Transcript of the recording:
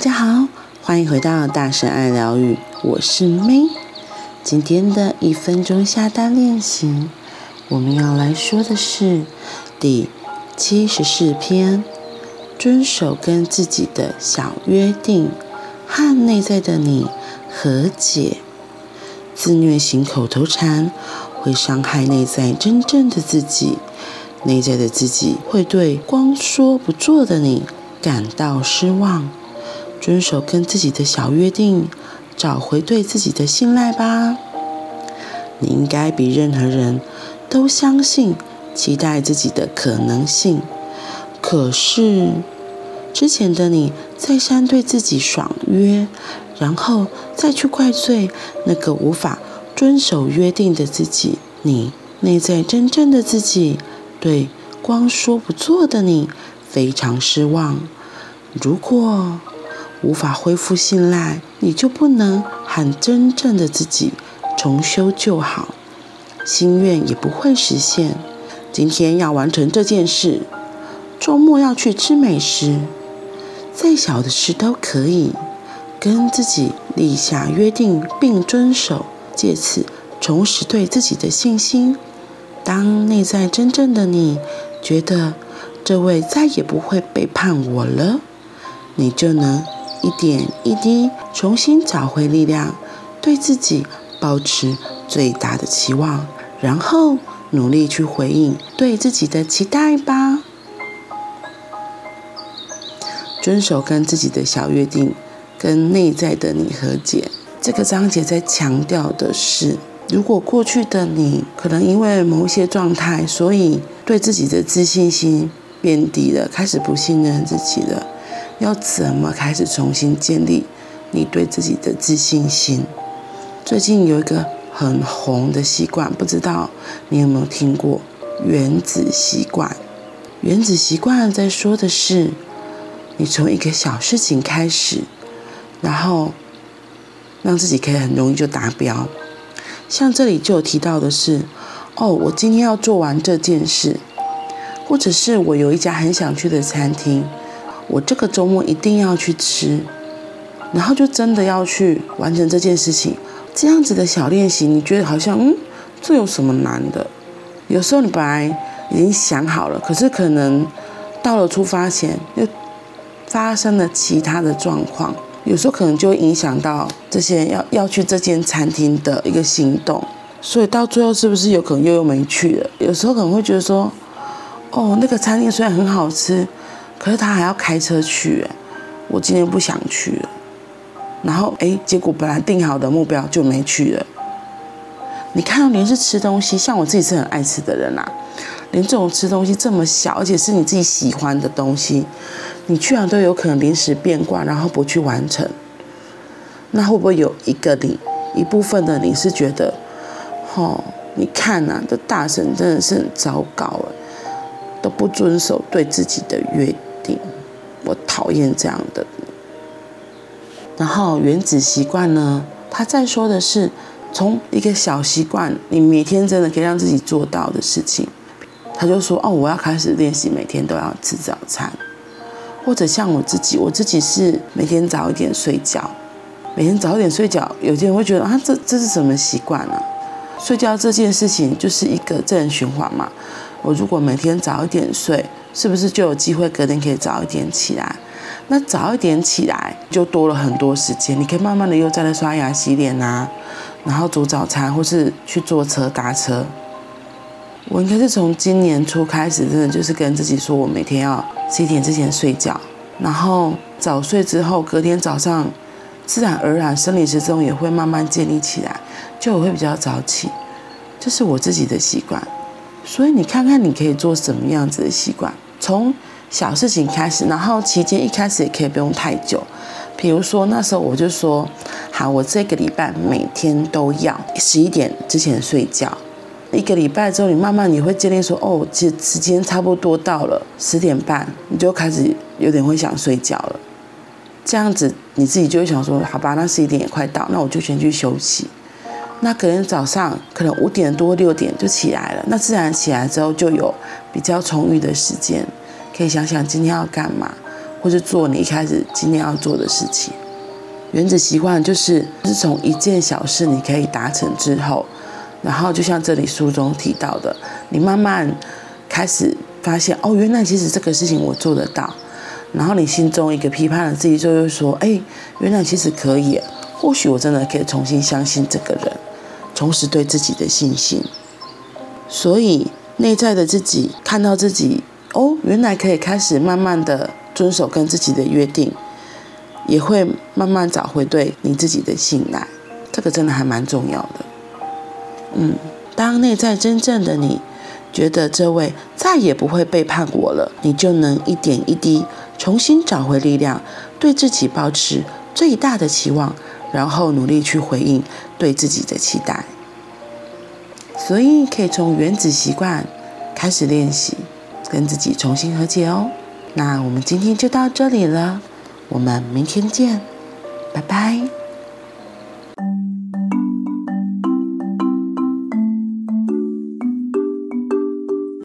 大家好，欢迎回到大神爱疗愈，我是 May。今天的一分钟下单练习，我们要来说的是第七十四篇：遵守跟自己的小约定，和内在的你和解。自虐型口头禅会伤害内在真正的自己，内在的自己会对光说不做的你感到失望。遵守跟自己的小约定，找回对自己的信赖吧。你应该比任何人都相信、期待自己的可能性。可是，之前的你再三对自己爽约，然后再去怪罪那个无法遵守约定的自己，你内在真正的自己对光说不做的你非常失望。如果无法恢复信赖，你就不能喊真正的自己重修旧好，心愿也不会实现。今天要完成这件事，周末要去吃美食。再小的事都可以跟自己立下约定并遵守，借此重拾对自己的信心。当内在真正的你觉得这位再也不会背叛我了，你就能一点一滴重新找回力量，对自己保持最大的期望，然后努力去回应对自己的期待吧。遵守跟自己的小约定，跟内在的你和解。这个章节在强调的是，如果过去的你可能因为某一些状态，所以对自己的自信心变低了，开始不信任自己了，要怎么开始重新建立你对自己的自信心？最近有一个很红的习惯，不知道你有没有听过“原子习惯”？原子习惯在说的是。你从一个小事情开始，然后让自己可以很容易就达标。像这里就有提到的是，哦，我今天要做完这件事，或者是我有一家很想去的餐厅，我这个周末一定要去吃，然后就真的要去完成这件事情。这样子的小练习，你觉得好像，嗯，这有什么难的？有时候你本来已经想好了，可是可能到了出发前又。发生了其他的状况，有时候可能就会影响到这些要要去这间餐厅的一个行动，所以到最后是不是有可能又又没去了？有时候可能会觉得说，哦，那个餐厅虽然很好吃，可是他还要开车去，我今天不想去了。然后哎，结果本来定好的目标就没去了。你看到，连是吃东西，像我自己是很爱吃的人啊，连这种吃东西这么小，而且是你自己喜欢的东西。你居然都有可能临时变卦，然后不去完成，那会不会有一个你一部分的你是觉得，哦，你看呐、这大神真的是很糟糕啊，都不遵守对自己的约，我讨厌这样的。然后原子习惯呢，他在说的是从一个小习惯，你每天真的可以让自己做到的事情，他就说哦，我要开始练习每天都要吃早餐。或者像我自己，我自己是每天早一点睡觉，每天早一点睡觉。有些人会觉得啊，这这是什么习惯啊？睡觉这件事情就是一个正循环嘛。我如果每天早一点睡，是不是就有机会隔天可以早一点起来？那早一点起来就多了很多时间，你可以慢慢的又再来刷牙洗脸啊，然后煮早餐，或是去坐车搭车。我应该是从今年初开始，真的就是跟自己说，我每天要十一点之前睡觉，然后早睡之后，隔天早上自然而然生理时钟也会慢慢建立起来，就我会比较早起，这是我自己的习惯。所以你看看你可以做什么样子的习惯，从小事情开始，然后期间一开始也可以不用太久，比如说那时候我就说，好，我这个礼拜每天都要十一点之前睡觉。一个礼拜之后，你慢慢你会建立说，哦，其实时间差不多到了十点半，你就开始有点会想睡觉了。这样子你自己就会想说，好吧，那十一点也快到，那我就先去休息。那可能早上可能五点多六点就起来了，那自然起来之后就有比较充裕的时间，可以想想今天要干嘛，或是做你一开始今天要做的事情。原子习惯就是，是从一件小事你可以达成之后，然后就像这里书中提到的，你慢慢开始发现，哦，原来其实这个事情我做得到。然后你心中一个批判的自己就会说，哎，原来其实可以，或许我真的可以重新相信这个人，重拾对自己的信心。所以内在的自己看到自己，哦，原来可以开始慢慢的遵守跟自己的约定。也会慢慢找回对你自己的信赖，这个真的还蛮重要的。嗯，当内在真正的你觉得这位再也不会背叛我了，你就能一点一滴重新找回力量，对自己保持最大的期望，然后努力去回应对自己的期待。所以可以从原子习惯开始练习，跟自己重新和解哦。那我们今天就到这里了。我们明天见，拜拜。